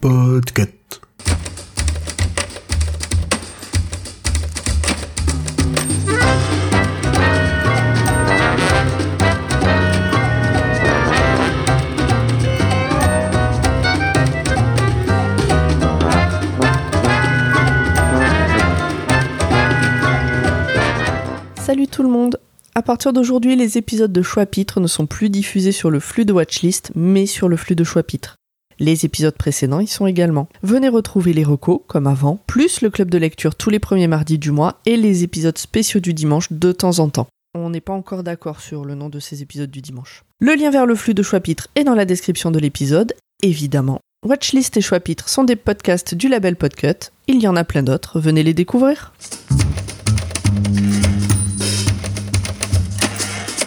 Podcast. Salut tout le monde À partir d'aujourd'hui, les épisodes de Choix-Pitre ne sont plus diffusés sur le flux de Watchlist, mais sur le flux de Choix-Pitre. Les épisodes précédents y sont également. Venez retrouver les recos, comme avant, plus le club de lecture tous les premiers mardis du mois et les épisodes spéciaux du dimanche de temps en temps. On n'est pas encore d'accord sur le nom de ces épisodes du dimanche. Le lien vers le flux de Choix-Pitre est dans la description de l'épisode, évidemment. Watchlist et Choix-Pitre sont des podcasts du label Podcut. Il y en a plein d'autres, venez les découvrir.